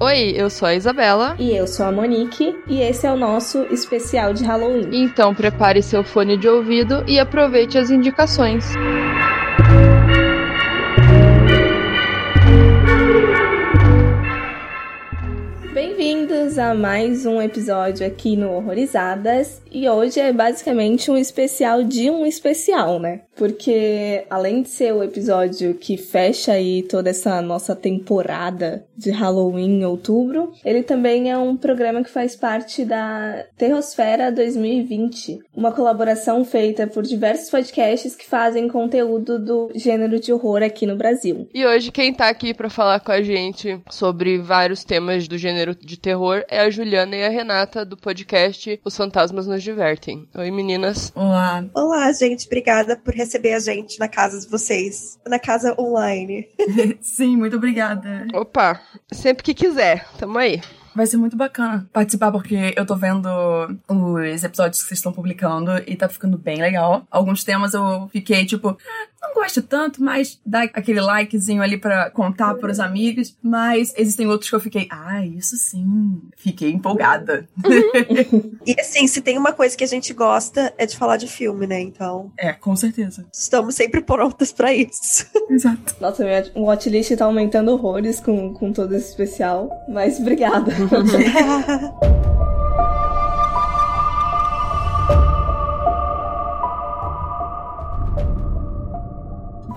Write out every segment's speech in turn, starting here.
Oi, eu sou a Isabela. E eu sou a Monique. E esse é o nosso especial de Halloween. Então prepare seu fone de ouvido e aproveite as indicações. Bem-vindos a mais um episódio aqui no Horrorizadas. E hoje é basicamente um especial de um especial, né? Porque além de ser o episódio que fecha aí toda essa nossa temporada de Halloween em outubro, ele também é um programa que faz parte da Terrosfera 2020, uma colaboração feita por diversos podcasts que fazem conteúdo do gênero de horror aqui no Brasil. E hoje quem tá aqui para falar com a gente sobre vários temas do gênero de terror é a Juliana e a Renata do podcast Os Fantasmas nos Divertem. Oi meninas. Olá. Olá, gente. Obrigada por receber a gente na casa de vocês. Na casa online. Sim, muito obrigada. Opa, sempre que quiser. Tamo aí. Vai ser muito bacana participar, porque eu tô vendo os episódios que vocês estão publicando e tá ficando bem legal. Alguns temas eu fiquei tipo, não gosto tanto, mas dá aquele likezinho ali para contar pros amigos. Mas existem outros que eu fiquei, ah, isso sim. Fiquei empolgada. e assim, se tem uma coisa que a gente gosta é de falar de filme, né? Então. É, com certeza. Estamos sempre prontas para isso. Exato. Nossa, o watchlist tá aumentando horrores com, com todo esse especial. Mas obrigada.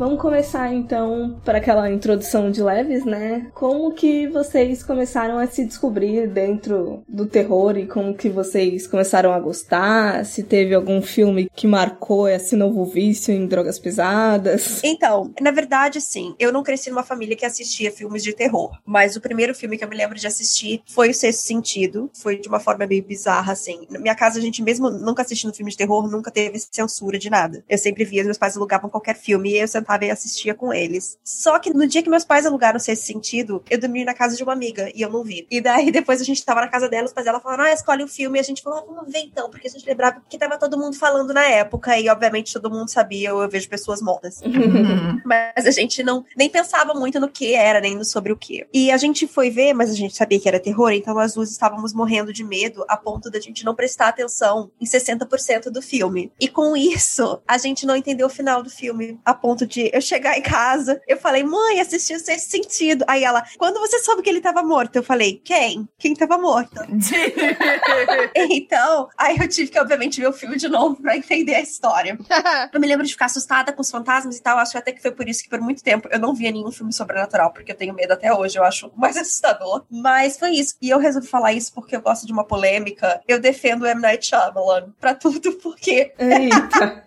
Vamos começar então para aquela introdução de leves, né? Como que vocês começaram a se descobrir dentro do terror e como que vocês começaram a gostar? Se teve algum filme que marcou esse novo vício em drogas pesadas? Então, na verdade, sim. Eu não cresci numa família que assistia filmes de terror, mas o primeiro filme que eu me lembro de assistir foi O Sexto Sentido. Foi de uma forma meio bizarra, assim. Na minha casa, a gente mesmo nunca assistindo filme de terror, nunca teve censura de nada. Eu sempre via, meus pais alugavam qualquer filme e eu sentava e assistia com eles. Só que no dia que meus pais alugaram Sexto Sentido, eu dormi na casa de uma amiga e eu não vi. E daí depois a gente tava na casa dela, os pais dela falaram, ah, escolhe o um filme. E a gente falou, ah, vamos ver então, porque a gente lembrava que tava todo mundo falando na época e obviamente todo mundo sabia, eu, eu vejo pessoas mortas. mas a gente não nem pensava muito no que era, nem no sobre o que. E a gente foi ver, mas a gente sabia que era terror, então as duas estávamos morrendo de medo a ponto da gente não prestar atenção em 60% do filme. E com isso, a gente não entendeu o final do filme, a ponto de eu chegar em casa, eu falei, mãe, assisti o Sexto Sentido. Aí ela, quando você soube que ele tava morto? Eu falei, quem? Quem tava morto? então, aí eu tive que, obviamente, ver o filme de novo pra entender a história. eu me lembro de ficar assustada com os fantasmas e tal. Acho até que foi por isso que, por muito tempo, eu não via nenhum filme sobrenatural, porque eu tenho medo até hoje. Eu acho mais assustador. Mas foi isso. E eu resolvi falar isso porque eu gosto de uma polêmica. Eu defendo o M. Night Shyamalan pra tudo, porque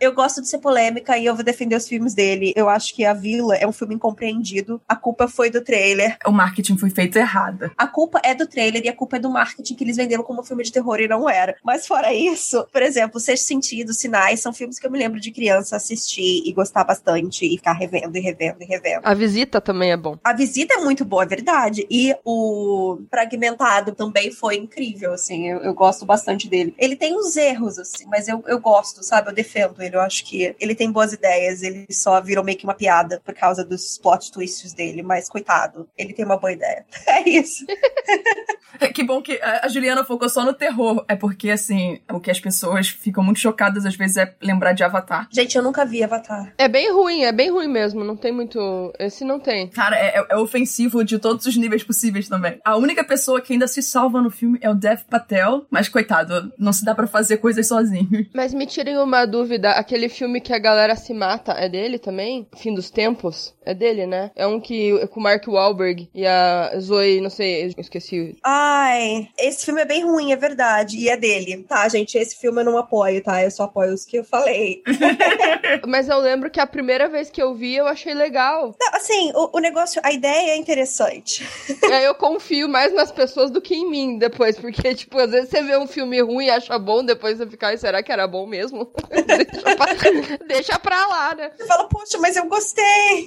eu gosto de ser polêmica e eu vou defender os filmes dele. Eu acho que A Vila é um filme incompreendido. A culpa foi do trailer. O marketing foi feito errado. A culpa é do trailer e a culpa é do marketing que eles venderam como filme de terror e não era. Mas fora isso, por exemplo, Sexto Sentido, Sinais, são filmes que eu me lembro de criança assistir e gostar bastante e ficar revendo e revendo e revendo. A Visita também é bom. A Visita é muito boa, é verdade. E o Fragmentado também foi incrível, assim. Eu, eu gosto bastante dele. Ele tem uns erros, assim, mas eu, eu gosto, sabe? Eu defendo ele. Eu acho que ele tem boas ideias. Ele só virou meio que uma piada por causa dos plot twists dele, mas coitado, ele tem uma boa ideia. É isso. que bom que a Juliana focou só no terror. É porque, assim, o que as pessoas ficam muito chocadas às vezes é lembrar de Avatar. Gente, eu nunca vi Avatar. É bem ruim, é bem ruim mesmo. Não tem muito. Esse não tem. Cara, é, é ofensivo de todos os níveis possíveis também. A única pessoa que ainda se salva no filme é o Dev Patel, mas coitado, não se dá para fazer coisas sozinho. Mas me tirem uma dúvida: aquele filme que a galera se mata é dele também? Fim dos tempos? É dele, né? É um que é com o Mark Wahlberg e a Zoe, não sei, eu esqueci. Ai, esse filme é bem ruim, é verdade. E é dele. Tá, gente, esse filme eu não apoio, tá? Eu só apoio os que eu falei. Mas eu lembro que a primeira vez que eu vi, eu achei legal. Não, assim, o, o negócio, a ideia é interessante. É, eu confio mais nas pessoas do que em mim depois, porque, tipo, às vezes você vê um filme ruim e acha bom, depois você fica, será que era bom mesmo? deixa, pra, deixa pra lá, né? Você fala, poxa, mas eu gostei.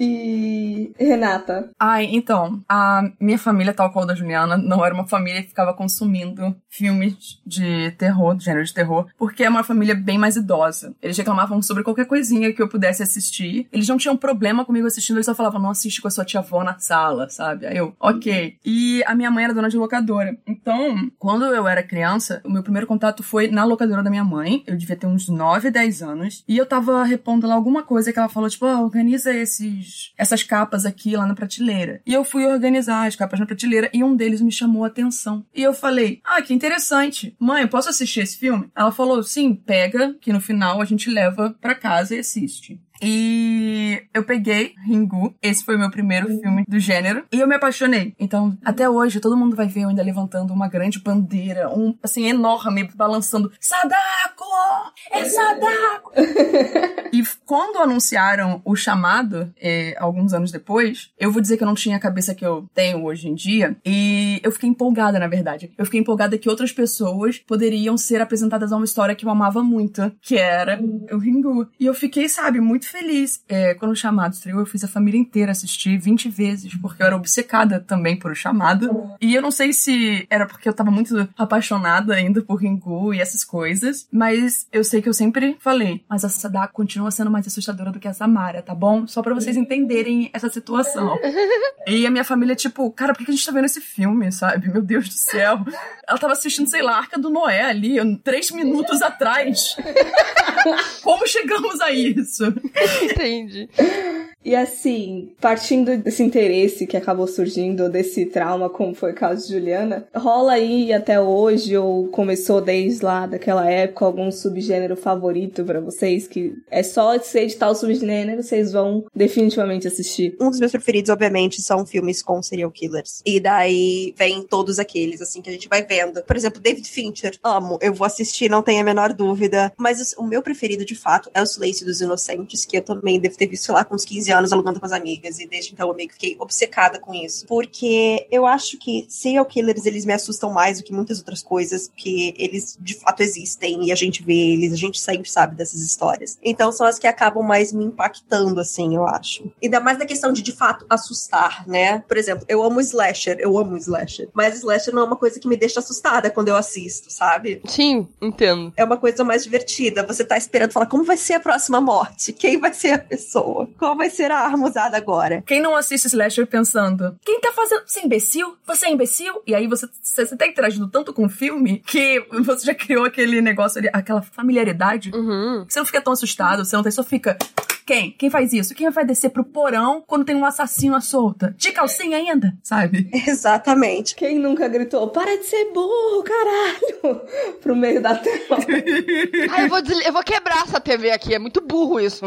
e Renata? Ai, então, a minha família tal qual da Juliana, não era uma família que ficava consumindo filmes de terror, do gênero de terror, porque é uma família bem mais idosa. Eles reclamavam sobre qualquer coisinha que eu pudesse assistir. Eles não tinham problema comigo assistindo, eles só falavam, não assiste com a sua tia-avó na sala, sabe? Aí eu, ok. E a minha mãe era dona de locadora. Então, quando eu era criança, o meu primeiro contato foi na locadora da minha mãe. Eu devia ter uns 9, 10 anos. E eu tava repondo lá alguma coisa que ela falou, tipo, oh, organiza esses, essas capas aqui lá na prateleira. E eu fui organizar as capas na prateleira e um deles me chamou a atenção. E eu falei, ah, que interessante. Mãe, posso assistir esse filme? Ela falou, sim, pega, que no final a gente leva pra casa e assiste. E eu peguei Ringu, esse foi o meu primeiro filme do gênero, e eu me apaixonei. Então, até hoje, todo mundo vai ver eu ainda levantando uma grande bandeira, um, assim, enorme, balançando, Sadako! É Sadako! e quando anunciaram o chamado, é, alguns anos depois, eu vou dizer que eu não tinha a cabeça que eu tenho hoje em dia, e eu fiquei empolgada, na verdade. Eu fiquei empolgada que outras pessoas poderiam ser apresentadas a uma história que eu amava muito, que era o Ringu. E eu fiquei, sabe, muito feliz. É, quando o chamado estreou, eu fiz a família inteira assistir 20 vezes, porque eu era obcecada também por o chamado. E eu não sei se era porque eu tava muito apaixonada ainda por Ringu e essas coisas, mas eu sei que eu sempre falei, mas a Sadako continua sendo mais assustadora do que a Samara, tá bom? Só para vocês entenderem essa situação. E a minha família, tipo, cara, por que a gente tá vendo esse filme, sabe? Meu Deus do céu. Ela tava assistindo, sei lá, Arca do Noé ali, três minutos atrás. Como chegamos a isso? Entendi. E assim, partindo desse interesse que acabou surgindo, desse trauma, como foi o caso de Juliana, rola aí até hoje, ou começou desde lá daquela época, algum subgênero favorito para vocês? Que é só ser de tal subgênero, vocês vão definitivamente assistir. Um dos meus preferidos, obviamente, são filmes com serial killers. E daí vem todos aqueles, assim, que a gente vai vendo. Por exemplo, David Fincher, amo, eu vou assistir, não tenho a menor dúvida. Mas o meu preferido, de fato, é O Silêncio dos Inocentes, que eu também devo ter visto lá com uns 15 anos alugando com as amigas. E desde então eu meio que fiquei obcecada com isso. Porque eu acho que serial killers, eles me assustam mais do que muitas outras coisas, porque eles de fato existem e a gente vê eles, a gente sempre sabe dessas histórias. Então são as que acabam mais me impactando, assim, eu acho. Ainda mais na questão de de fato assustar, né? Por exemplo, eu amo slasher, eu amo slasher. Mas slasher não é uma coisa que me deixa assustada quando eu assisto, sabe? Sim, entendo. É uma coisa mais divertida. Você tá esperando falar como vai ser a próxima morte? Quem vai ser a pessoa? Qual vai ser a arma usada agora? Quem não assiste Slasher pensando, quem tá fazendo. Você é imbecil? Você é imbecil? E aí você, você, você tá interagindo tanto com o filme que você já criou aquele negócio ali, aquela familiaridade. Uhum. Você não fica tão assustado, você não tem, só fica. Quem? Quem faz isso? Quem vai descer pro porão quando tem um assassino à solta? De calcinha ainda, sabe? Exatamente. Quem nunca gritou, para de ser burro, caralho, pro meio da tela? Ah, eu vou, eu vou quebrar essa TV aqui, é muito burro isso.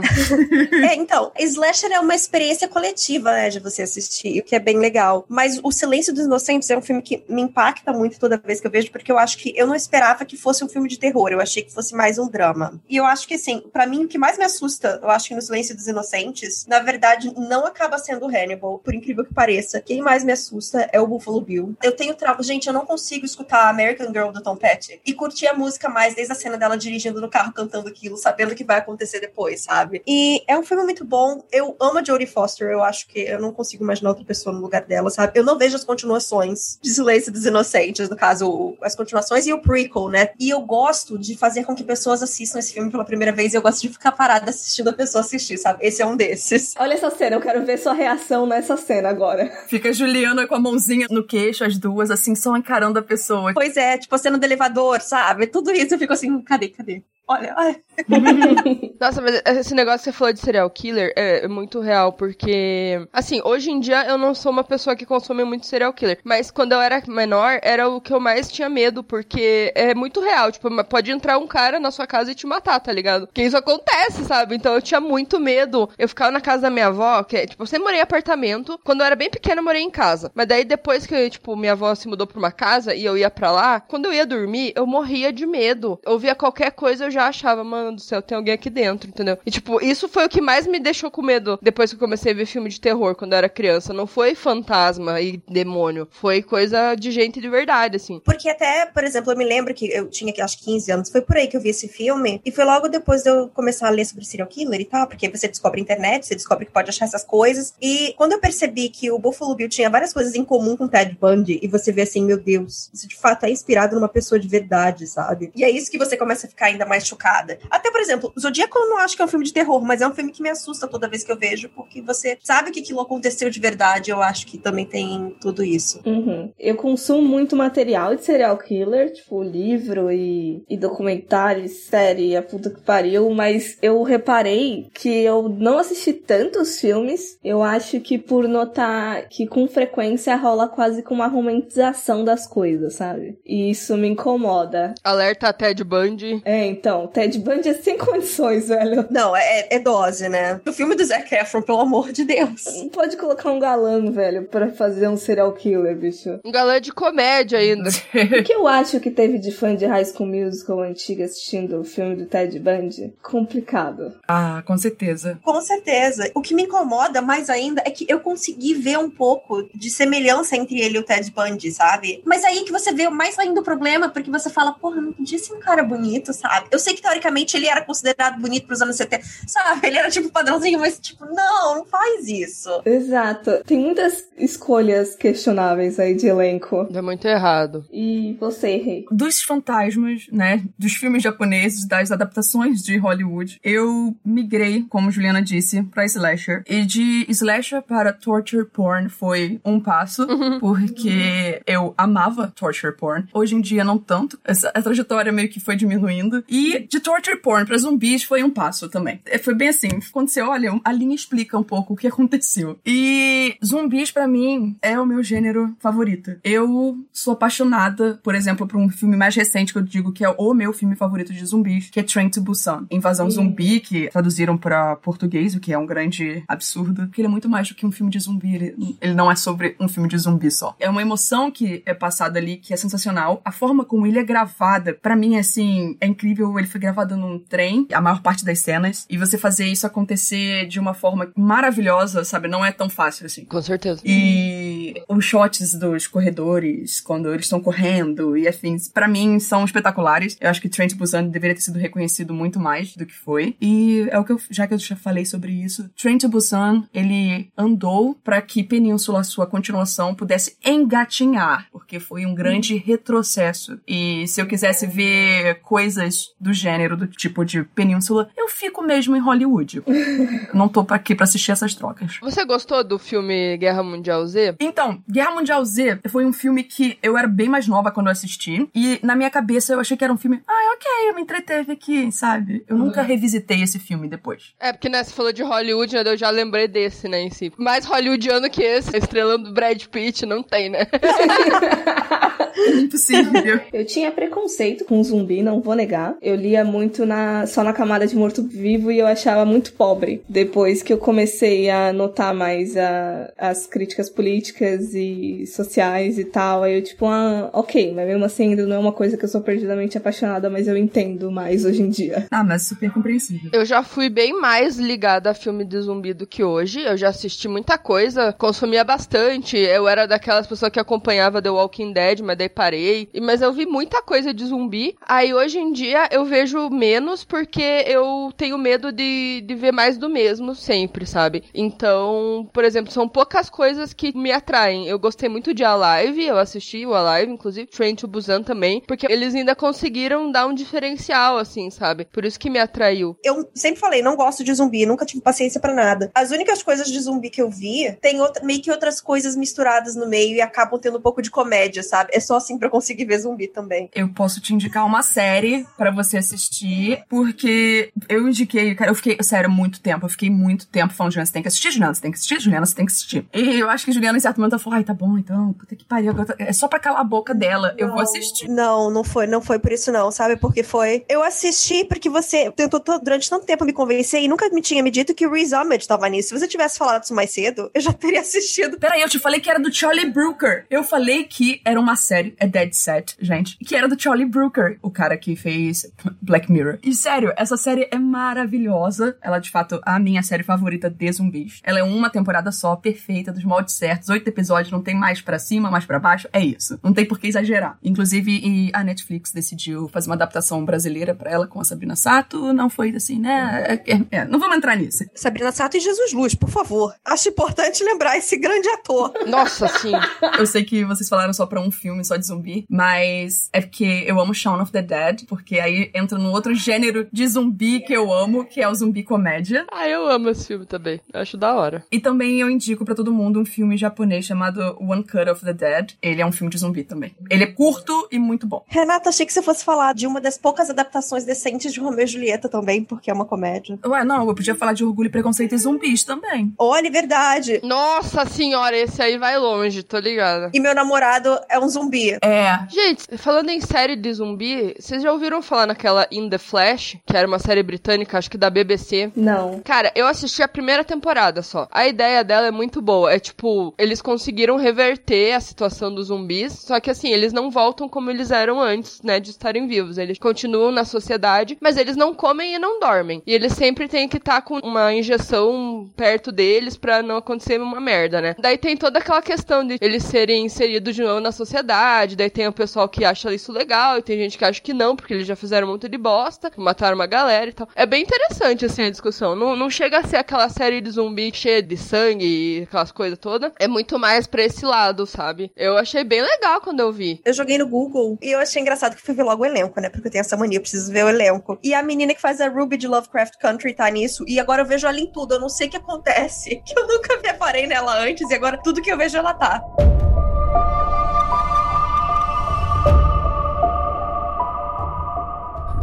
É, então, Slasher é uma experiência coletiva, né, de você assistir, o que é bem legal. Mas O Silêncio dos Inocentes é um filme que me impacta muito toda vez que eu vejo, porque eu acho que eu não esperava que fosse um filme de terror, eu achei que fosse mais um drama. E eu acho que, assim, pra mim, o que mais me assusta, eu acho que no Silêncio dos Inocentes, na verdade, não acaba sendo o Hannibal, por incrível que pareça. Quem mais me assusta é o Buffalo Bill. Eu tenho trauma. Gente, eu não consigo escutar American Girl do Tom Petty e curtir a música mais desde a cena dela dirigindo no carro cantando aquilo, sabendo o que vai acontecer depois, sabe? E é um filme muito bom. Eu amo a Jodie Foster. Eu acho que eu não consigo imaginar outra pessoa no lugar dela, sabe? Eu não vejo as continuações de Silêncio dos Inocentes, no caso, as continuações e o prequel, né? E eu gosto de fazer com que pessoas assistam esse filme pela primeira vez eu gosto de ficar parada assistindo a pessoa assistir, sabe? Esse é um desses. Olha essa cena, eu quero ver sua reação nessa cena agora. Fica a Juliana com a mãozinha no queixo, as duas, assim, só encarando a pessoa. Pois é, tipo a cena do elevador, sabe? Tudo isso eu fico assim, cadê, cadê? Olha, olha. Nossa, mas esse negócio que você falou de serial killer é muito real, porque, assim, hoje em dia eu não sou uma pessoa que consome muito serial killer, mas quando eu era menor, era o que eu mais tinha medo, porque é muito real, tipo, pode entrar um cara na sua casa e te matar, tá ligado? Porque isso acontece, sabe? Então eu tinha muito medo. Eu ficava na casa da minha avó, que, tipo, eu sempre morei em apartamento, quando eu era bem pequena eu morei em casa, mas daí depois que, tipo, minha avó se mudou pra uma casa e eu ia pra lá, quando eu ia dormir, eu morria de medo. Eu via qualquer coisa, eu já achava, mano do céu, tem alguém aqui dentro, entendeu? E, tipo, isso foi o que mais me deixou com medo depois que eu comecei a ver filme de terror quando eu era criança. Não foi fantasma e demônio, foi coisa de gente de verdade, assim. Porque até, por exemplo, eu me lembro que eu tinha, acho que 15 anos, foi por aí que eu vi esse filme, e foi logo depois de eu começar a ler sobre serial killer e tal, porque você descobre a internet, você descobre que pode achar essas coisas, e quando eu percebi que o Buffalo Bill tinha várias coisas em comum com o Ted Bundy, e você vê assim, meu Deus, isso de fato é inspirado numa pessoa de verdade, sabe? E é isso que você começa a ficar ainda mais chocada. Até, por exemplo, Zodíaco eu não acho que é um filme de terror, mas é um filme que me assusta toda vez que eu vejo, porque você sabe que aquilo aconteceu de verdade, eu acho que também tem tudo isso. Uhum. Eu consumo muito material de serial killer, tipo livro e, e documentário, e série, a puta que pariu, mas eu reparei que eu não assisti tantos filmes. Eu acho que por notar que com frequência rola quase com uma romantização das coisas, sabe? E isso me incomoda. Alerta Ted Bundy. É, então, Ted Bundy é sem condições, velho. Não, é, é dose, né? O filme do Zac Efron, pelo amor de Deus. Pode colocar um galã, velho, pra fazer um serial killer, bicho. Um galã de comédia ainda. o que eu acho que teve de fã de High School Musical antiga assistindo o filme do Ted Bundy? Complicado. Ah, com certeza. Com certeza. O que me incomoda mais ainda é que eu consegui ver um pouco de semelhança entre ele e o Ted Bundy, sabe? Mas aí que você vê mais ainda o problema, porque você fala, porra, não podia ser um cara bonito, sabe? Eu sei que teoricamente ele era considerado bonito pros anos 70, sabe? Ele era tipo padrãozinho, mas tipo, não, não faz isso. Exato. Tem muitas escolhas questionáveis aí de elenco. É muito errado. E você, Rei? Dos fantasmas, né? Dos filmes japoneses, das adaptações de Hollywood, eu migrei, como Juliana disse, pra slasher. E de slasher para torture porn foi um passo, porque eu amava torture porn. Hoje em dia, não tanto. Essa a trajetória meio que foi diminuindo. E de torture porn pra zumbis foi um passo também. É, Foi bem assim. Quando você olha, a linha explica um pouco o que aconteceu. E zumbis, pra mim, é o meu gênero favorito. Eu sou apaixonada, por exemplo, por um filme mais recente que eu digo que é o meu filme favorito de zumbis, que é Train to Busan. Invasão Zumbi, que traduziram pra português, o que é um grande absurdo. Porque ele é muito mais do que um filme de zumbi. Ele, ele não é sobre um filme de zumbi só. É uma emoção que é passada ali, que é sensacional. A forma como ele é gravada, pra mim, assim, é incrível. Ele foi gravado num trem, a maior parte das cenas. E você fazer isso acontecer de uma forma maravilhosa, sabe? Não é tão fácil assim. Com certeza. E os shots dos corredores, quando eles estão correndo e afins, pra mim são espetaculares. Eu acho que Trent Busan deveria ter sido reconhecido muito mais do que foi. E é o que eu, já que eu já falei sobre isso, Trent Busan, ele andou pra que Península, sua continuação, pudesse engatinhar, porque foi um grande retrocesso. E se eu quisesse ver coisas do gênero, do tipo de Península, eu fico mesmo em Hollywood. Não tô aqui pra assistir essas trocas. Você gostou do filme Guerra Mundial Z? Então, Guerra Mundial Z foi um filme que eu era bem mais nova quando eu assisti. E na minha cabeça eu achei que era um filme. Ah, ok, eu me entreteve aqui, sabe? Eu nunca revisitei esse filme depois. É, porque né, você falou de Hollywood, né? Eu já lembrei desse, né, em si. Mais hollywoodiano que esse, estrelando Brad Pitt, não tem, né? Impossível. Eu tinha preconceito com zumbi, não vou negar. Eu lia muito na só na camada de morto-vivo e eu achava muito pobre. Depois que eu comecei a notar mais a- as críticas políticas e sociais e tal, aí eu tipo, ah, ok, mas mesmo assim ainda não é uma coisa que eu sou perdidamente apaixonada, mas eu entendo mais hoje em dia. Ah, mas super compreensível. Eu já fui bem mais ligada a filme de zumbi do que hoje. Eu já assisti muita coisa, consumia bastante. Eu era daquelas pessoas que acompanhava The Walking Dead, mas daí parei. Mas eu vi muita coisa de zumbi. Aí hoje em dia eu vejo menos porque eu tenho medo de, de ver mais do mesmo sempre, sabe? Então, por exemplo, são poucas coisas que me atraem. Eu gostei muito de Alive, eu assisti o Alive, inclusive Train to Busan também, porque eles ainda conseguiram dar um diferencial, assim, sabe? Por isso que me atraiu. Eu sempre falei, não gosto de zumbi, nunca tive paciência pra nada. As únicas coisas de zumbi que eu vi, tem outra, meio que outras coisas misturadas no meio e acabam tendo um pouco de comédia, sabe? É só assim pra eu conseguir ver zumbi também. Eu posso te indicar uma série pra você assistir, porque eu indiquei, cara, eu fiquei, sério, muito tempo. Eu fiquei muito tempo falando, Juliana, você tem que assistir, Juliana, você tem que assistir, Juliana, você tem que assistir. E eu acho que Juliana, em certo momento, ela falou, ai, tá bom, então, puta que pariu, é só pra calar a boca dela, eu vou assistir. Não, não foi, não foi por isso não, sabe? Porque foi. Eu assisti porque você tentou to- durante tanto tempo me convencer e nunca me tinha me dito que o Riz Ahmed tava nisso. Se você tivesse falado isso mais cedo, eu já teria assistido. Peraí, eu te falei que era do Charlie Brooker. Eu falei que era uma série é Dead Set, gente, que era do Charlie Brooker, o cara que fez Black Mirror. E sério, essa série é maravilhosa. Ela, de fato, é a minha série favorita de zumbis. Ela é uma temporada só, perfeita, dos moldes certos, oito episódios, não tem mais para cima, mais para baixo, é isso. Não tem por que exagerar. Inclusive, a Netflix decidiu fazer uma adaptação brasileira para ela com a Sabrina Sato, não foi assim, né? É, é, é, não vamos entrar nisso. Sabrina Sato e Jesus Luz, por favor. Acho importante lembrar esse grande ator. Nossa, sim. eu sei que vocês falaram só pra um filme, só de zumbi, mas é porque eu amo Shaun of the Dead, porque aí entra num outro gênero de zumbi que eu amo, que é o zumbi comédia. Ah, eu amo esse filme também. Eu acho da hora. E também eu indico para todo mundo um filme japonês chamado One Cut of the Dead. Ele é um filme de zumbi também. Ele é curto e muito bom. Renata, achei que você fosse falar de uma das poucas adaptações decentes de Romeo e Julieta também, porque é uma comédia. Ué, não, eu podia falar de Orgulho e Preconceito e Zumbis também. Olha, verdade. Nossa senhora, esse aí vai longe, tô ligada. E meu namorado é um zumbi. É. Gente, falando em série de zumbi, vocês já ouviram falar naquela In the Flash, que era uma série britânica, acho que da BBC? Não. Cara, eu assisti a primeira temporada só. A ideia dela é muito boa. É tipo, eles conseguiram reverter a situação dos zumbis, só que assim, eles não voltam como eles eram antes, né, de estarem vivos. Eles continuam na sociedade, mas eles não comem e não dormem. E eles sempre têm que estar tá com uma injeção perto deles para não acontecer uma merda, né? Daí tem toda aquela questão de eles serem inseridos de novo na sociedade, daí tem o pessoal que acha isso legal, e tem gente que acha que não, porque eles já fizeram muito de bosta, mataram uma galera e tal. É bem interessante, assim, a discussão. Não, não chega a ser aquela série de zumbi cheia de sangue e aquelas coisas todas. É muito mais pra esse lado, sabe? Eu achei bem legal quando eu vi. Eu joguei no Google e eu achei engraçado que fui ver logo o elenco, né? Porque eu tenho essa mania, eu preciso ver o elenco. E a menina que faz a Ruby de Lovecraft Country tá nisso. E agora eu vejo ela em tudo. Eu não sei o que acontece. Que eu nunca reparei nela antes. E agora tudo que eu vejo ela tá.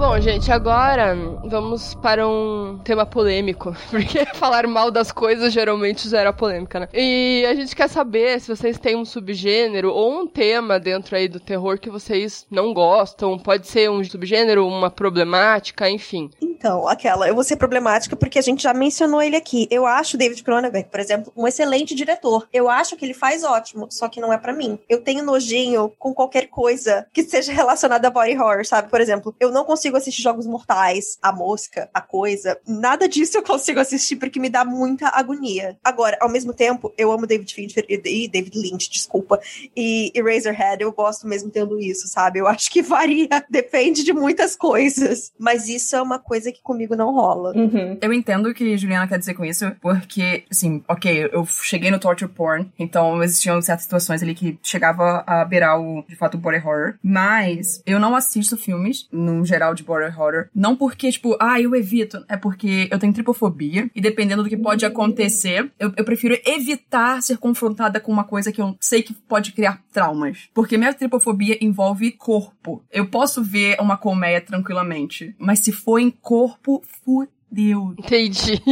Bom, gente, agora vamos para um tema polêmico, porque falar mal das coisas geralmente gera polêmica, né? E a gente quer saber se vocês têm um subgênero ou um tema dentro aí do terror que vocês não gostam. Pode ser um subgênero, uma problemática, enfim. Então, aquela, eu vou ser problemática porque a gente já mencionou ele aqui. Eu acho David Cronenberg, por exemplo, um excelente diretor. Eu acho que ele faz ótimo, só que não é para mim. Eu tenho nojinho com qualquer coisa que seja relacionada a body horror, sabe? Por exemplo, eu não consigo assistir Jogos Mortais, A Mosca, A Coisa. Nada disso eu consigo assistir porque me dá muita agonia. Agora, ao mesmo tempo, eu amo David Fincher e David Lynch, desculpa, e Eraserhead. Eu gosto mesmo tendo isso, sabe? Eu acho que varia, depende de muitas coisas. Mas isso é uma coisa que comigo não rola. Uhum. Eu entendo o que Juliana quer dizer com isso, porque, assim, ok, eu cheguei no torture porn, então existiam certas situações ali que chegava a beirar o, de fato, o body horror, mas eu não assisto filmes, no geral, de body horror, não porque, tipo, ah, eu evito, é porque eu tenho tripofobia, e dependendo do que pode acontecer, eu, eu prefiro evitar ser confrontada com uma coisa que eu sei que pode criar traumas. Porque minha tripofobia envolve corpo. Eu posso ver uma colmeia tranquilamente, mas se for em corpo, fudeu. Entendi.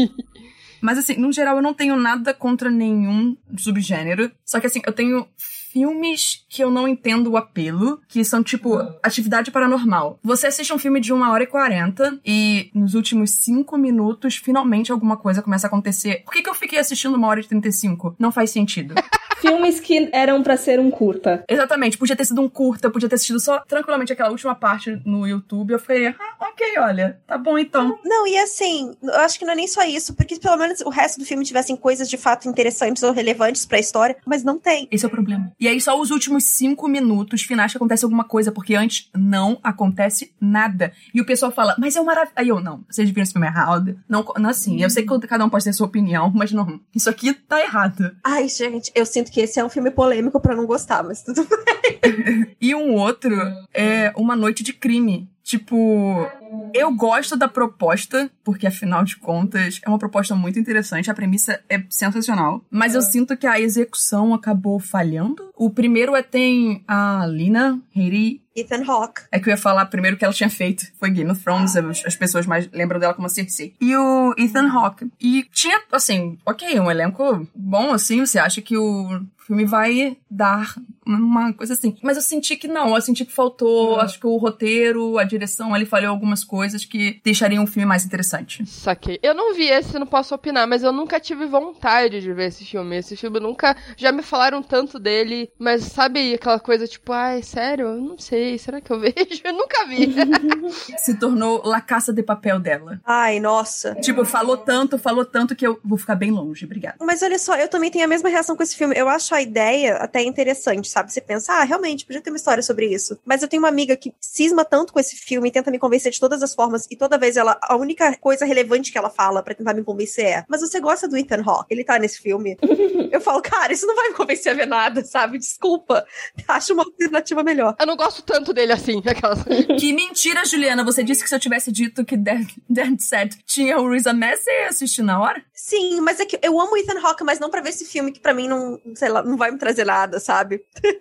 Mas assim, no geral eu não tenho nada contra nenhum subgênero. Só que assim, eu tenho filmes que eu não entendo o apelo, que são tipo atividade paranormal. Você assiste um filme de uma hora e quarenta e nos últimos cinco minutos, finalmente alguma coisa começa a acontecer. Por que, que eu fiquei assistindo uma hora e trinta e cinco? Não faz sentido. Filmes que eram para ser um curta. Exatamente, podia ter sido um curta, podia ter assistido só tranquilamente aquela última parte no YouTube. Eu falei, ah, ok, olha, tá bom então. Não, e assim, eu acho que não é nem só isso, porque pelo menos o resto do filme tivessem coisas de fato interessantes ou relevantes para a história, mas não tem. Esse é o problema. E aí só os últimos cinco minutos finais que acontece alguma coisa, porque antes não acontece nada. E o pessoal fala, mas é um maravilhoso. Aí eu, não, vocês viram esse filme errado? Não, não assim, eu sei que cada um pode ter sua opinião, mas não, isso aqui tá errado. Ai, gente, eu sinto que esse é um filme polêmico para não gostar, mas tudo bem. e um outro é Uma Noite de Crime. Tipo, eu gosto da proposta, porque afinal de contas é uma proposta muito interessante, a premissa é sensacional, mas eu sinto que a execução acabou falhando. O primeiro é tem a Lina Headey Ethan Hawke. É que eu ia falar primeiro que ela tinha feito. Foi Game of Thrones, as pessoas mais lembram dela como a Cersei. E o Ethan Hawke. E tinha, assim, ok, um elenco bom, assim. Você acha que o filme vai dar uma coisa assim. Mas eu senti que não, eu senti que faltou, Uhum. acho que o roteiro, a direção, ele falhou algumas coisas que deixariam o filme mais interessante. Saquei. Eu não vi esse, não posso opinar, mas eu nunca tive vontade de ver esse filme. Esse filme nunca. Já me falaram tanto dele, mas sabe aquela coisa tipo, ai, sério? Eu não sei, será que eu vejo? Eu nunca vi. Se tornou La Caça de Papel dela. Ai, nossa. Tipo, falou tanto, falou tanto que eu vou ficar bem longe, obrigada. Mas olha só, eu também tenho a mesma reação com esse filme. Eu acho a ideia até interessante, sabe? Você pensa, ah, realmente, podia ter uma história sobre isso. Mas eu tenho uma amiga que cisma tanto com esse filme e tenta me convencer de todas as formas, e toda vez ela, a única coisa relevante que ela fala pra tentar me convencer é: Mas você gosta do Ethan Hawke? Ele tá nesse filme? eu falo, cara, isso não vai me convencer a ver nada, sabe? Desculpa. Acho uma alternativa melhor. eu não gosto tanto dele assim, aquelas. Que mentira, Juliana. Você disse que se eu tivesse dito que Dead, Dead Set tinha o Riz Ahmed, você ia assistir na hora? Sim, mas é que eu amo o Ethan Hawke, mas não pra ver esse filme que pra mim não, sei lá, não vai me trazer nada, sabe?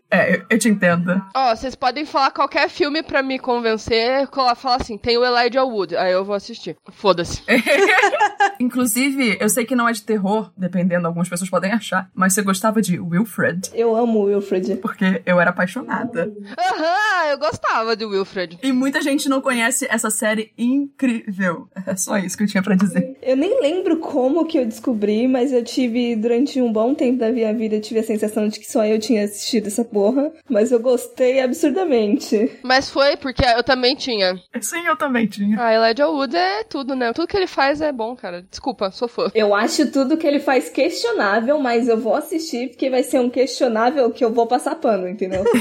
É, eu, eu te entendo. Ó, vocês podem falar qualquer filme pra me convencer, falar assim, tem o Elijah Wood, aí eu vou assistir. Foda-se. Inclusive, eu sei que não é de terror, dependendo, algumas pessoas podem achar, mas você gostava de Wilfred? Eu amo Wilfred. Porque eu era apaixonada. Aham, eu gostava de Wilfred. E muita gente não conhece essa série incrível. É só isso que eu tinha pra dizer. Eu nem lembro como que eu descobri, mas eu tive, durante um bom tempo da minha vida, eu tive a sensação de que só eu tinha assistido essa porra. Mas eu gostei absurdamente. Mas foi porque eu também tinha. Sim, eu também tinha. Ah, Elijah Wood é tudo, né? Tudo que ele faz é bom, cara. Desculpa, sou fã. Eu acho tudo que ele faz questionável, mas eu vou assistir porque vai ser um questionável que eu vou passar pano, entendeu?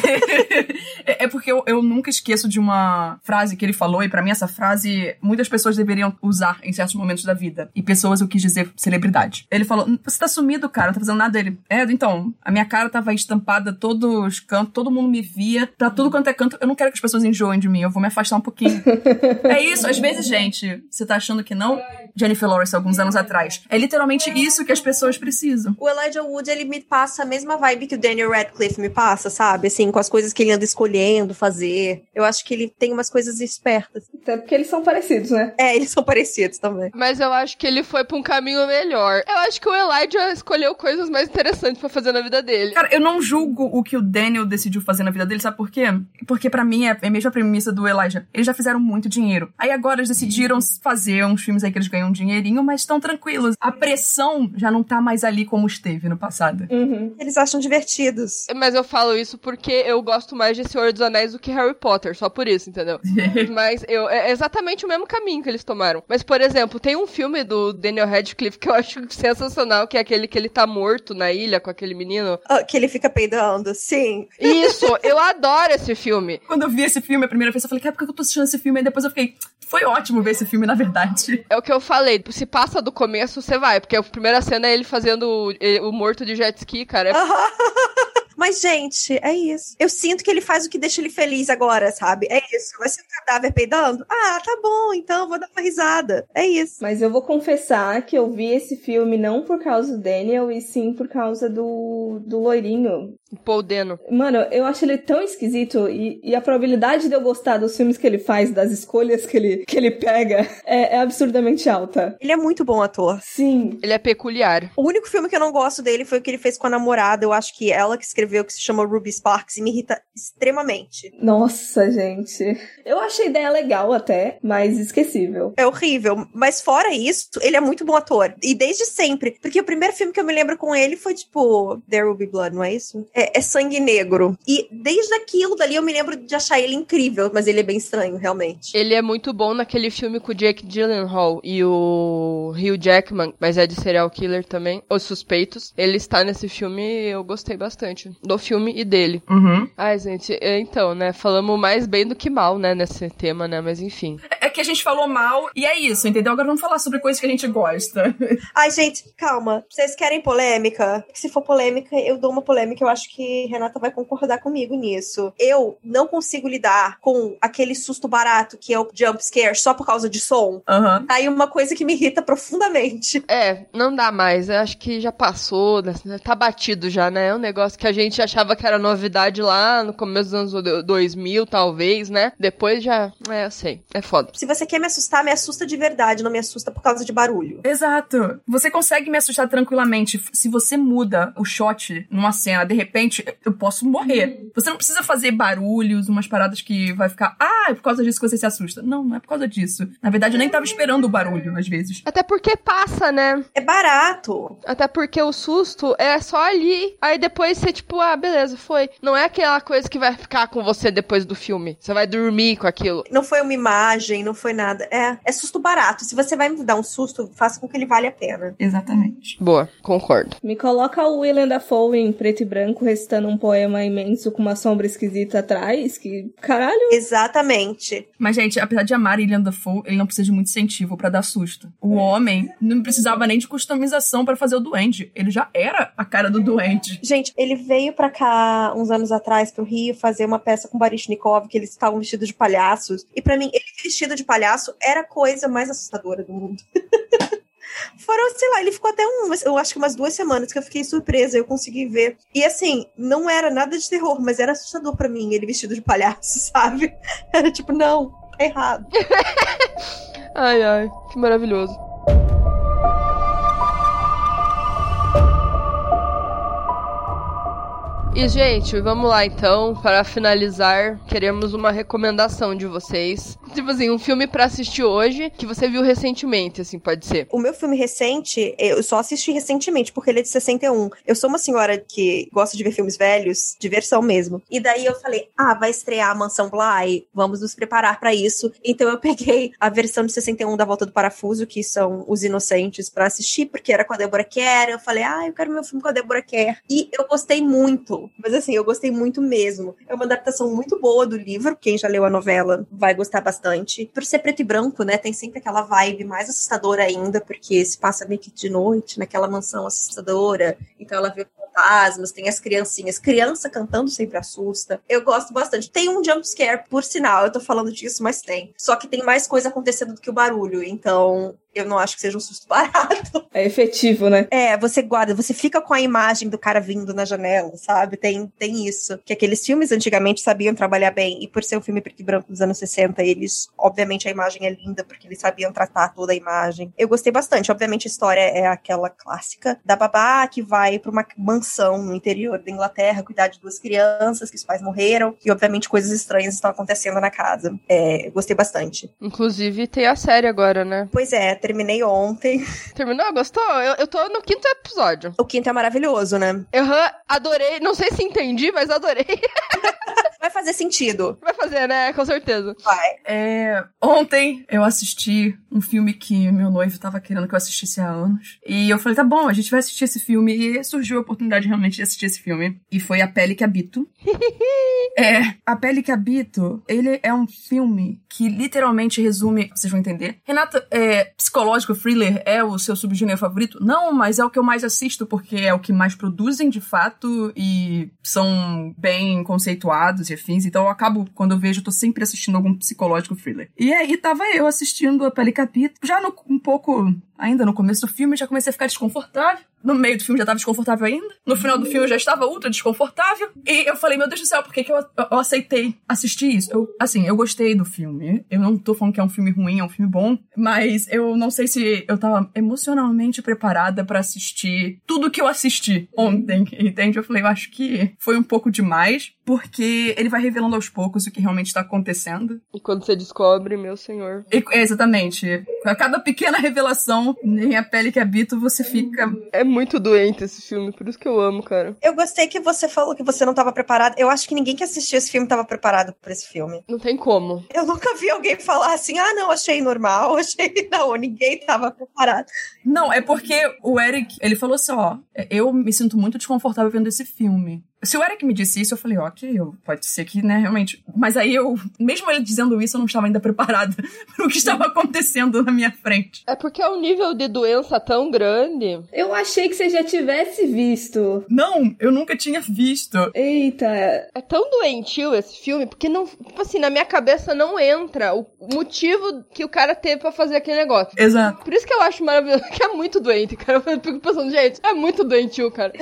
É, é porque eu, eu nunca esqueço de uma frase que ele falou, e pra mim essa frase muitas pessoas deveriam usar em certos momentos da vida. E pessoas eu quis dizer celebridade. Ele falou: Você tá sumido, cara, não tá fazendo nada. Ele, é, então, a minha cara tava estampada todos os cantos, todo mundo me via, pra tudo quanto é canto. Eu não quero que as pessoas enjoem de mim, eu vou me afastar um pouquinho. é isso, às vezes, gente, você tá achando que não? Jennifer Lawrence, alguns anos atrás. É literalmente isso que as pessoas precisam. O Elijah Wood, ele me passa a mesma vibe que o Daniel Radcliffe me passa, sabe? Assim, com as coisas que ele anda escolhendo fazer. Eu acho que ele tem umas coisas espertas. Até porque eles são parecidos, né? É, eles são parecidos também. Mas eu acho que ele foi pra um caminho melhor. Eu acho que o Elijah escolheu coisas mais interessantes pra fazer na vida dele. Cara, eu não julgo o que o Daniel decidiu fazer na vida dele, sabe por quê? Porque pra mim é é a mesma premissa do Elijah. Eles já fizeram muito dinheiro. Aí agora eles decidiram fazer uns filmes aí que eles ganham um dinheirinho, mas estão tranquilos. A pressão já não tá mais ali como esteve no passado. Uhum. Eles acham divertidos. Mas eu falo isso porque eu gosto mais de Senhor dos Anéis do que Harry Potter, só por isso, entendeu? Mas eu, é exatamente o mesmo caminho que eles tomaram. Mas, por exemplo, tem um filme do Daniel Radcliffe que eu acho sensacional, que é aquele que ele tá morto na ilha com aquele menino. Ah, que ele fica peidando, sim. Isso, eu adoro esse filme. Quando eu vi esse filme a primeira vez, eu falei, cara, por que eu tô assistindo esse filme? Aí depois eu fiquei, foi ótimo ver esse filme, na verdade. É o que eu falei, se passa do começo, você vai, porque a primeira cena é ele fazendo o, o morto de jet ski, cara. É Mas, gente, é isso. Eu sinto que ele faz o que deixa ele feliz agora, sabe? É isso. Vai ser um cadáver peidando? Ah, tá bom, então vou dar uma risada. É isso. Mas eu vou confessar que eu vi esse filme não por causa do Daniel, e sim por causa do, do loirinho. Paul Dano. Mano, eu acho ele tão esquisito e, e a probabilidade de eu gostar dos filmes que ele faz, das escolhas que ele, que ele pega, é, é absurdamente alta. Ele é muito bom ator. Sim. Ele é peculiar. O único filme que eu não gosto dele foi o que ele fez com a namorada. Eu acho que ela que escreveu, que se chama Ruby Sparks, e me irrita extremamente. Nossa, gente. Eu achei a ideia legal até, mas esquecível. É horrível. Mas fora isso, ele é muito bom ator. E desde sempre. Porque o primeiro filme que eu me lembro com ele foi tipo There Will Be Blood, não é isso? É, é Sangue Negro. E desde aquilo dali eu me lembro de achar ele incrível, mas ele é bem estranho, realmente. Ele é muito bom naquele filme com o Jake Gyllenhaal e o Hugh Jackman, mas é de serial killer também, Os Suspeitos. Ele está nesse filme e eu gostei bastante do filme e dele. Uhum. Ai, gente, então, né, falamos mais bem do que mal, né, nesse tema, né, mas enfim. Que a gente falou mal, e é isso, entendeu? Agora vamos falar sobre coisas que a gente gosta. Ai, gente, calma. Vocês querem polêmica? Se for polêmica, eu dou uma polêmica. Eu acho que Renata vai concordar comigo nisso. Eu não consigo lidar com aquele susto barato que é o jump scare só por causa de som. Aham. Aí uma coisa que me irrita profundamente. É, não dá mais, eu acho que já passou, né, tá batido já, né, é um negócio que a gente achava que era novidade lá no começo dos anos 2000, talvez, né, depois já, é, eu sei, é foda. Se você quer me assustar, me assusta de verdade, não me assusta por causa de barulho. Exato. Você consegue me assustar tranquilamente. Se você muda o shot numa cena, de repente, eu posso morrer. Você não precisa fazer barulhos, umas paradas que vai ficar, ah, é por causa disso que você se assusta. Não, não é por causa disso. Na verdade, eu nem tava esperando o barulho, às vezes. Até porque passa, né? É barato. Até porque o susto é só ali. Aí depois você, tipo, ah, beleza, foi. Não é aquela coisa que vai ficar com você depois do filme. Você vai dormir com aquilo. Não foi uma imagem, não foi nada. É, é susto barato. Se você vai me dar um susto, faça com que ele valha a pena. Exatamente. Boa, concordo. Me coloca o William Dafoe em preto e branco recitando um poema imenso com uma sombra esquisita atrás, que caralho. Exatamente. Mas, gente, apesar de amar William Dafoe, ele não precisa de muito incentivo pra dar susto. O homem não precisava nem de customização pra fazer o doente. Ele já era a cara do doente. Gente, ele veio pra cá uns anos atrás pro Rio fazer uma peça com Baryshnikov, que eles estavam vestidos de palhaços. E pra mim, ele vestido de palhaço era a coisa mais assustadora do mundo. Foram, sei lá, ele ficou até um, eu acho que umas duas semanas que eu fiquei surpresa, eu consegui ver. E assim, não era nada de terror, mas era assustador pra mim, ele vestido de palhaço, sabe? Era tipo, não, tá errado. Ai, ai, que maravilhoso. E, gente, vamos lá então. Para finalizar, queremos uma recomendação de vocês. Tipo assim, um filme pra assistir hoje que você viu recentemente, assim, pode ser. O meu filme recente, eu só assisti recentemente, porque ele é de 61. Eu sou uma senhora que gosta de ver filmes velhos, diversão mesmo. E daí eu falei, ah, vai estrear a Mansão Bly, vamos nos preparar pra isso. Então eu peguei a versão de 61 da Volta do Parafuso, que são Os Inocentes, pra assistir, porque era com a Deborah Kerr. Eu falei, ah, eu quero meu filme com a Deborah Kerr. E eu gostei muito. Mas assim, eu gostei muito mesmo. É uma adaptação muito boa do livro. Quem já leu a novela vai gostar bastante. Por ser preto e branco, né? Tem sempre aquela vibe mais assustadora ainda, porque se passa meio que de noite naquela mansão assustadora. Então ela vê fantasmas, tem as criancinhas. Criança cantando sempre assusta. Eu gosto bastante. Tem um jump scare, por sinal, eu tô falando disso, mas tem. Só que tem mais coisa acontecendo do que o barulho. Então, eu não acho que seja um susto barato. É efetivo, né? É, você guarda, você fica com a imagem do cara vindo na janela, sabe? Tem, tem isso. Que aqueles filmes antigamente sabiam trabalhar bem, e por ser um filme preto e branco dos anos 60, eles, obviamente, a imagem é linda, porque eles sabiam tratar toda a imagem. Eu gostei bastante. Obviamente, a história é aquela clássica da babá que vai pra uma mansão no interior da Inglaterra cuidar de duas crianças que os pais morreram, e obviamente coisas estranhas estão acontecendo na casa. É, gostei bastante. Inclusive, tem a série agora, né? Pois é, terminei ontem. Terminou? Gostou? Eu, eu tô no quinto episódio. O quinto é maravilhoso, né? Eu adorei. Não sei se entendi, mas adorei. Vai fazer sentido. Vai fazer, né? Com certeza. Vai. É, ontem eu assisti um filme que meu noivo tava querendo que eu assistisse há anos. E eu falei, tá bom, a gente vai assistir esse filme. E surgiu a oportunidade realmente de assistir esse filme. E foi A Pele que Habito. é, A Pele que Habito, ele é um filme que literalmente resume. Vocês vão entender. Renata, é, psicológico, thriller é o seu subgênero favorito? Não, mas é o que eu mais assisto, porque é o que mais produzem de fato e são bem conceituados e afins. Então eu acabo, quando eu vejo, eu tô sempre assistindo algum psicológico thriller. E aí tava eu assistindo a Pele Capítulo, já no, um pouco, ainda no começo do filme, já comecei a ficar desconfortável. No meio do filme já tava desconfortável ainda. No final do filme eu já estava ultra desconfortável. E eu falei, meu Deus do céu, por que, que eu, eu, aceitei assistir isso? Eu, assim, eu gostei do filme. Eu não tô falando que é um filme ruim, é um filme bom. Mas eu não sei se eu tava emocionalmente preparada para assistir tudo que eu assisti ontem, entende? Eu falei, eu acho que foi um pouco demais, porque ele vai revelando aos poucos o que realmente tá acontecendo. E quando você descobre, meu senhor. E, exatamente. A cada pequena revelação em A Pele que Habito, você fica... É muito doente esse filme, por isso que eu amo, cara. Eu gostei que você falou que você não tava preparado. Eu acho que ninguém que assistiu esse filme tava preparado pra esse filme. Não tem como. Eu nunca vi alguém falar assim, ah, não, achei normal, achei... Não, ninguém tava preparado. Não, é porque o Eric, ele falou assim, ó, eu me sinto muito desconfortável vendo esse filme. Se o Eric me disse isso, eu falei, ok, eu, pode ser que, né, realmente. Mas aí eu, mesmo ele dizendo isso, eu não estava ainda preparada para o que estava acontecendo na minha frente. É porque é um nível de doença tão grande. Eu achei que você já tivesse visto. Não, eu nunca tinha visto. Eita. É tão doentio esse filme, porque não, tipo assim, na minha cabeça não entra o motivo que o cara teve para fazer aquele negócio. Exato. Por isso que eu acho maravilhoso, que é muito doente, cara. Eu fico pensando, gente, é muito doentio, cara.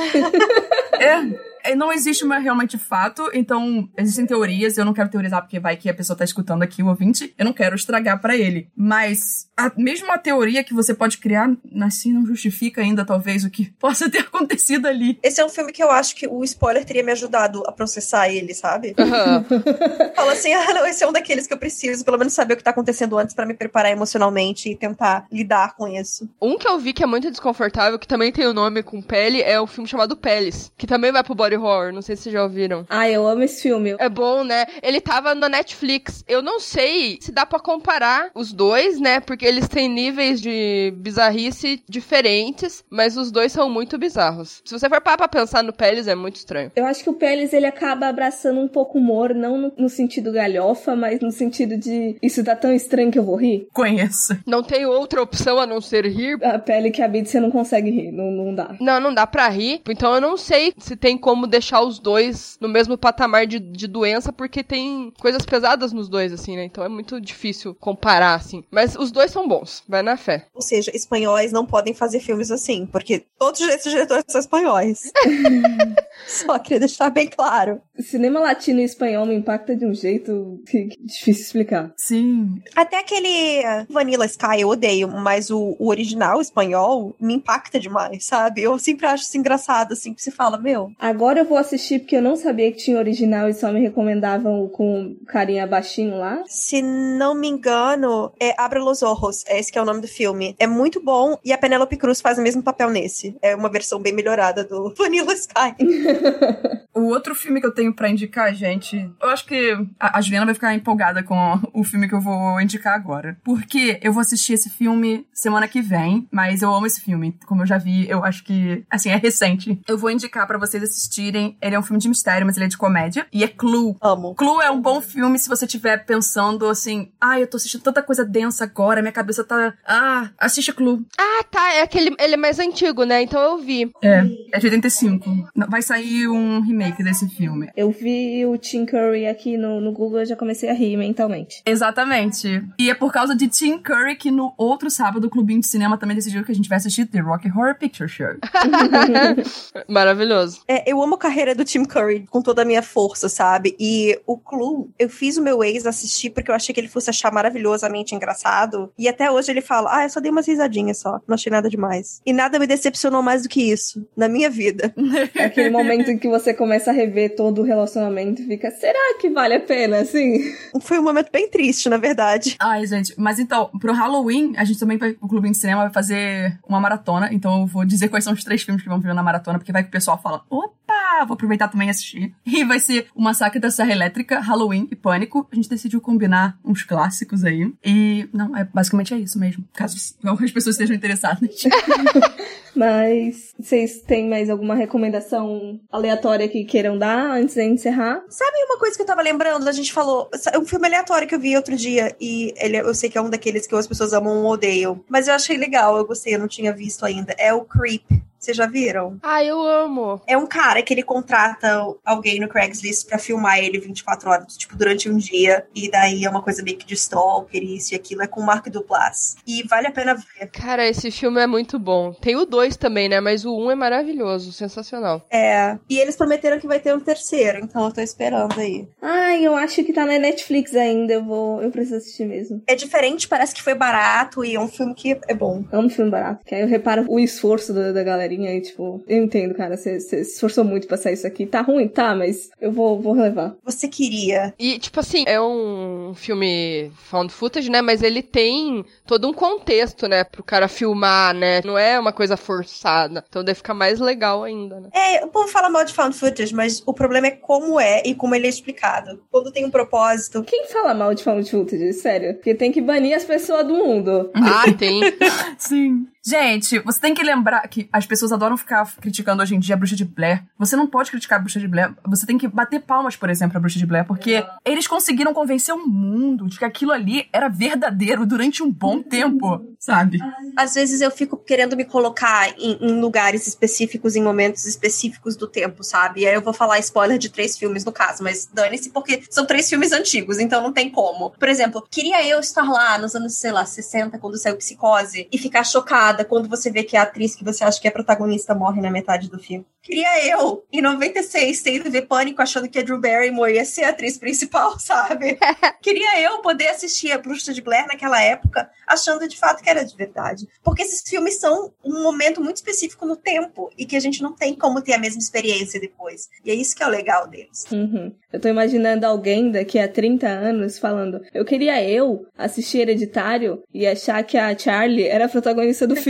É, não existe uma realmente fato, então existem teorias, eu não quero teorizar porque vai que a pessoa tá escutando aqui o ouvinte, eu não quero estragar para ele. Mas a, mesmo a teoria que você pode criar, assim, não justifica ainda talvez o que possa ter acontecido ali. Esse é um filme que eu acho que o spoiler teria me ajudado a processar ele, sabe? Uhum. Fala assim, ah, não, esse é um daqueles que eu preciso, pelo menos saber o que tá acontecendo antes para me preparar emocionalmente e tentar lidar com isso. Um que eu vi que é muito desconfortável, que também tem o nome com pele, é o filme chamado Peles, que também vai pro body horror, não sei se vocês já ouviram. Ah, eu amo esse filme. É bom, né? Ele tava na Netflix. Eu não sei se dá para comparar os dois, né? Porque eles têm níveis de bizarrice diferentes, mas os dois são muito bizarros. Se você for parar pra pensar no Peles, é muito estranho. Eu acho que o Peles, ele acaba abraçando um pouco humor, não no, no sentido galhofa, mas no sentido de isso tá tão estranho que eu vou rir. Conheço. Não tem outra opção a não ser rir. A pele que habita, você não consegue rir, não, não dá. Não, não dá pra rir. Então eu não sei se tem como deixar os dois no mesmo patamar de, de doença, porque tem coisas pesadas nos dois, assim, né? Então é muito difícil comparar, assim. Mas os dois são bons, vai na fé. Ou seja, espanhóis não podem fazer filmes assim, porque todos esses diretores são espanhóis. Só queria deixar bem claro. O cinema latino e espanhol me impacta de um jeito que, que difícil explicar. Sim. Até aquele Vanilla Sky eu odeio, mas o, o original espanhol me impacta demais, sabe? Eu sempre acho isso engraçado, assim, que se fala, meu. Agora eu vou assistir porque eu não sabia que tinha original e só me recomendavam com carinha baixinho lá. Se não me engano, é Abre los Ojos, é esse que é o nome do filme. É muito bom e a Penélope Cruz faz o mesmo papel nesse. É uma versão bem melhorada do Vanilla Sky. O outro filme que eu tenho pra indicar, gente, eu acho que a, a Juliana vai ficar empolgada com o filme que eu vou indicar agora. Porque eu vou assistir esse filme semana que vem, mas eu amo esse filme. Como eu já vi, eu acho que, assim, é recente. Eu vou indicar pra vocês assistirem. Ele é um filme de mistério, mas ele é de comédia. E é Clue. Amo. Clue é um bom filme se você estiver pensando assim, ah, eu tô assistindo tanta coisa densa agora, minha cabeça tá. Ah, assiste Clue. Ah, tá. É aquele. Ele é mais antigo, né? Então eu vi. É, é de 85. Vai sair um remake desse filme. Eu vi o Tim Curry aqui no, no Google e já comecei a rir mentalmente. Exatamente. E é por causa de Tim Curry que no outro sábado o Clubinho de Cinema também decidiu que a gente vai assistir The Rocky Horror Picture Show. Maravilhoso. É, eu amo a carreira do Tim Curry com toda a minha força, sabe? E o Clue, eu fiz o meu ex assistir porque eu achei que ele fosse achar maravilhosamente engraçado. E até hoje ele fala: Ah, eu só dei umas risadinhas só. Não achei nada demais. E nada me decepcionou mais do que isso na minha vida. É aquele momento em que você começa a rever todo o relacionamento e fica, será que vale a pena, assim? Foi um momento bem triste, na verdade. Ai, gente, mas então, pro Halloween, a gente também vai, o Clubinho de Cinema vai fazer uma maratona, então eu vou dizer quais são os três filmes que vão vir na maratona, porque vai que o pessoal fala, opa, vou aproveitar também e assistir. E vai ser O Massacre da Serra Elétrica, Halloween e Pânico. A gente decidiu combinar uns clássicos aí. E, não, é, basicamente é isso mesmo, caso algumas pessoas estejam interessadas. Mas vocês têm mais alguma recomendação aleatória que queiram dar antes de encerrar? Sabe uma coisa que eu tava lembrando? A gente falou. É um filme aleatório que eu vi outro dia. E ele, eu sei que é um daqueles que as pessoas amam ou odeiam. Mas eu achei legal, eu gostei, eu não tinha visto ainda. É o Creep. Vocês já viram? Ah, eu amo. É um cara que ele contrata alguém no Craigslist pra filmar ele 24 horas, tipo, durante um dia. E daí é uma coisa meio que de stalker, isso e aquilo. É com o Mark Duplass. E vale a pena ver. Cara, esse filme é muito bom. Tem o 2 também, né? Mas o 1 um é maravilhoso, sensacional. É. E eles prometeram que vai ter um terceiro, então eu tô esperando aí. Ai, eu acho que tá na Netflix ainda. Eu vou. Eu preciso assistir mesmo. É diferente, parece que foi barato e é um filme que é bom. É um filme barato. Que aí eu reparo o esforço da, da galerinha e, tipo, eu entendo, cara. Você se esforçou muito pra sair isso aqui. Tá ruim, tá, mas eu vou, vou relevar. Você queria. E, tipo assim, é um filme found footage, né? Mas ele tem todo um contexto, né? Pro cara filmar, né? Não é uma coisa forçada. Então deve ficar mais legal ainda, né? É, o povo fala mal de found footage, mas o problema é como é e como ele é explicado. Quando tem um propósito. Quem fala mal de found footage? Sério? Porque tem que banir as pessoas do mundo. Ah, tem. Sim. Gente, você tem que lembrar que as pessoas adoram ficar criticando hoje em dia a bruxa de Blair. Você não pode criticar a bruxa de Blair. Você tem que bater palmas, por exemplo, a bruxa de Blair, porque eles conseguiram convencer o mundo de que aquilo ali era verdadeiro durante um bom tempo, sabe? Às vezes eu fico querendo me colocar em, em lugares específicos, em momentos específicos do tempo, sabe? E aí eu vou falar spoiler de três filmes no caso, mas dane-se porque são três filmes antigos, então não tem como. Por exemplo, queria eu estar lá nos anos, sei lá, 60, quando saiu Psicose, e ficar chocada nada quando você vê que a atriz que você acha que é protagonista morre na metade do filme. Queria eu, em 96, ter ido ver Pânico achando que a Drew Barrymore ia ser a atriz principal, sabe? Queria eu poder assistir a Bruxa de Blair naquela época, achando de fato que era de verdade. Porque esses filmes são um momento muito específico no tempo e que a gente não tem como ter a mesma experiência depois. E é isso que é o legal deles. Uhum. Eu tô imaginando alguém daqui a 30 anos falando: eu queria eu assistir Hereditário e achar que a Charlie era a protagonista do filme.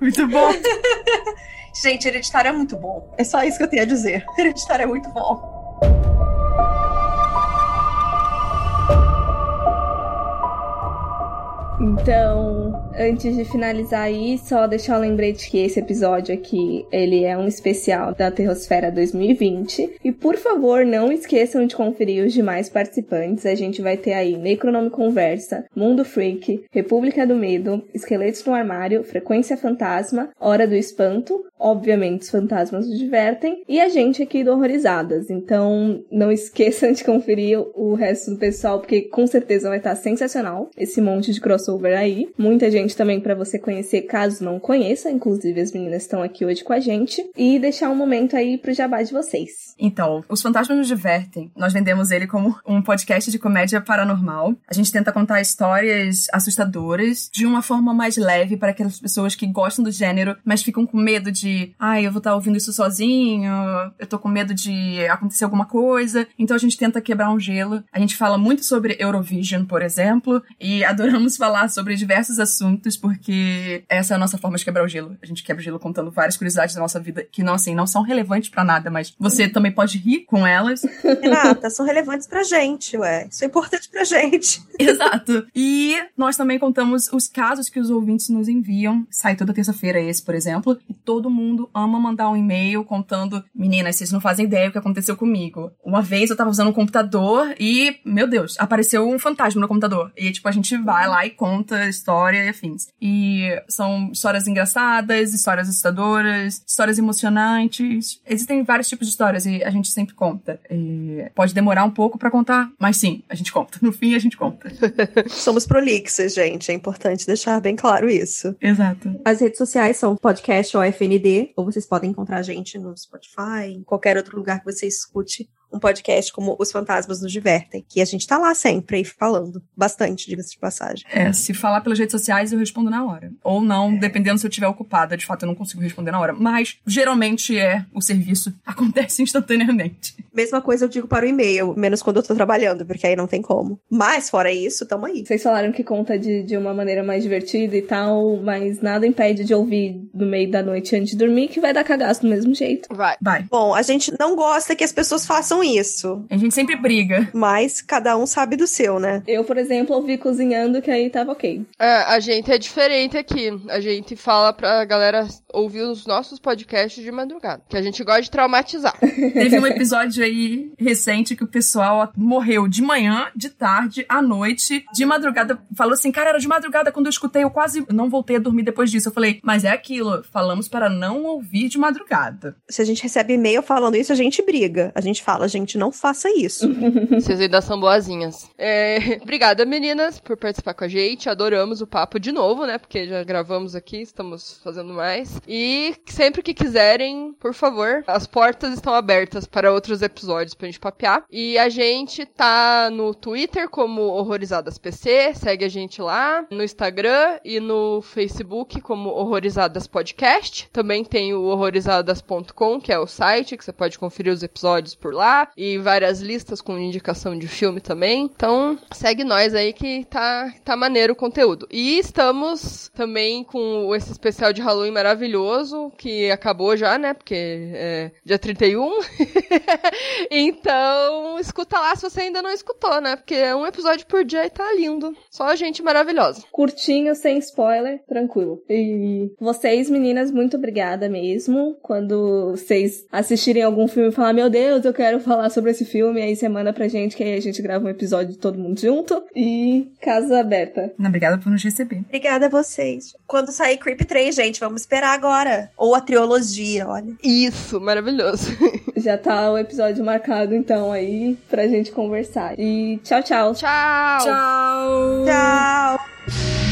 Muito bom. Gente, Hereditário é muito bom. É só isso que eu tenho a dizer. Hereditário é muito bom. Então, antes de finalizar aí, só deixar um lembrete que esse episódio aqui, ele é um especial da Terrosfera 2020. E por favor, não esqueçam de conferir os demais participantes. A gente vai ter aí Necronome Conversa, Mundo Freak, República do Medo, Esqueletos no Armário, Frequência Fantasma, Hora do Espanto, obviamente os fantasmas nos divertem, e a gente aqui do Horrorizadas. Então, não esqueçam de conferir o resto do pessoal, porque com certeza vai estar sensacional esse monte de crossover aí. Muita gente também para você conhecer, caso não conheça. Inclusive, as meninas estão aqui hoje com a gente. E deixar um momento aí pro jabá de vocês. Então, Os Fantasmas nos Divertem. Nós vendemos ele como um podcast de comédia paranormal. A gente tenta contar histórias assustadoras de uma forma mais leve para aquelas pessoas que gostam do gênero, mas ficam com medo de, ai, ah, eu vou estar ouvindo isso sozinho, eu tô com medo de acontecer alguma coisa. Então a gente tenta quebrar um gelo. A gente fala muito sobre Eurovision, por exemplo, e adoramos falar sobre diversos assuntos, porque essa é a nossa forma de quebrar o gelo. A gente quebra o gelo contando várias curiosidades da nossa vida que não, assim, não são relevantes para nada, mas você também pode rir com elas. Renata, são relevantes pra gente, ué. Isso é importante pra gente. Exato. E nós também contamos os casos que os ouvintes nos enviam. Sai toda terça-feira esse, por exemplo. E todo mundo ama mandar um e-mail contando: meninas, vocês não fazem ideia do que aconteceu comigo. Uma vez eu tava usando um computador e, meu Deus, apareceu um fantasma no computador. E, tipo, a gente vai lá e conta história e afins. E são histórias engraçadas, histórias assustadoras, histórias emocionantes. Existem vários tipos de histórias e a gente sempre conta. E pode demorar um pouco para contar, mas sim, a gente conta. No fim, a gente conta. Somos prolixas, gente. É importante deixar bem claro isso. Exato. As redes sociais são podcast ou FND, ou vocês podem encontrar a gente no Spotify, em qualquer outro lugar que você escute um podcast como Os Fantasmas Nos Divertem, que a gente tá lá sempre aí falando bastante, diga-se de passagem. É, se falar pelas redes sociais, eu respondo na hora. Ou não, dependendo se eu estiver ocupada. De fato, eu não consigo responder na hora. Mas, geralmente, é o serviço acontece instantaneamente. Mesma coisa eu digo para o e-mail, menos quando eu tô trabalhando, porque aí não tem como. Mas, fora isso, tamo aí. Vocês falaram que conta de, de uma maneira mais divertida e tal, mas nada impede de ouvir no meio da noite antes de dormir, que vai dar cagaço do mesmo jeito. Vai. Vai. Bom, a gente não gosta que as pessoas façam isso. A gente sempre briga. Mas cada um sabe do seu, né? Eu, por exemplo, ouvi cozinhando que aí tava ok. É, a gente é diferente aqui. A gente fala pra galera ouvir os nossos podcasts de madrugada. Que a gente gosta de traumatizar. Teve um episódio aí recente que o pessoal morreu de manhã, de tarde, à noite, de madrugada. Falou assim, cara, era de madrugada quando eu escutei, eu quase não voltei a dormir depois disso. Eu falei, mas é aquilo, falamos para não ouvir de madrugada. Se a gente recebe e-mail falando isso, a gente briga. A gente fala, gente, não faça isso. Vocês ainda são boazinhas. É, obrigada, meninas, por participar com a gente. Adoramos o papo de novo, né? Porque já gravamos aqui, estamos fazendo mais. E sempre que quiserem, por favor, as portas estão abertas para outros episódios pra gente papear. E a gente tá no Twitter como Horrorizadas PC, segue a gente lá, no Instagram e no Facebook como Horrorizadas Podcast. Também tem o horrorizadas.com, que é o site que você pode conferir os episódios por lá e várias listas com indicação de filme também. Então, segue nós aí que tá tá maneiro o conteúdo. E estamos também com esse especial de Halloween maravilhoso que acabou já, né? Porque é dia 31. então, escuta lá se você ainda não escutou, né? Porque é um episódio por dia e tá lindo. Só gente maravilhosa. Curtinho, sem spoiler, tranquilo. E vocês, meninas, muito obrigada mesmo. Quando vocês assistirem algum filme e falar, meu Deus, eu quero falar sobre esse filme, aí você manda pra gente que aí a gente grava um episódio de todo mundo junto. E casa aberta. Obrigada por nos receber. Obrigada a vocês. Quando sair Creep 3, gente, vamos esperar agora. Ou a trilogia, olha. Isso, maravilhoso. Já tá o episódio marcado, então, aí, pra gente conversar. E tchau, tchau. Tchau. Tchau. Tchau.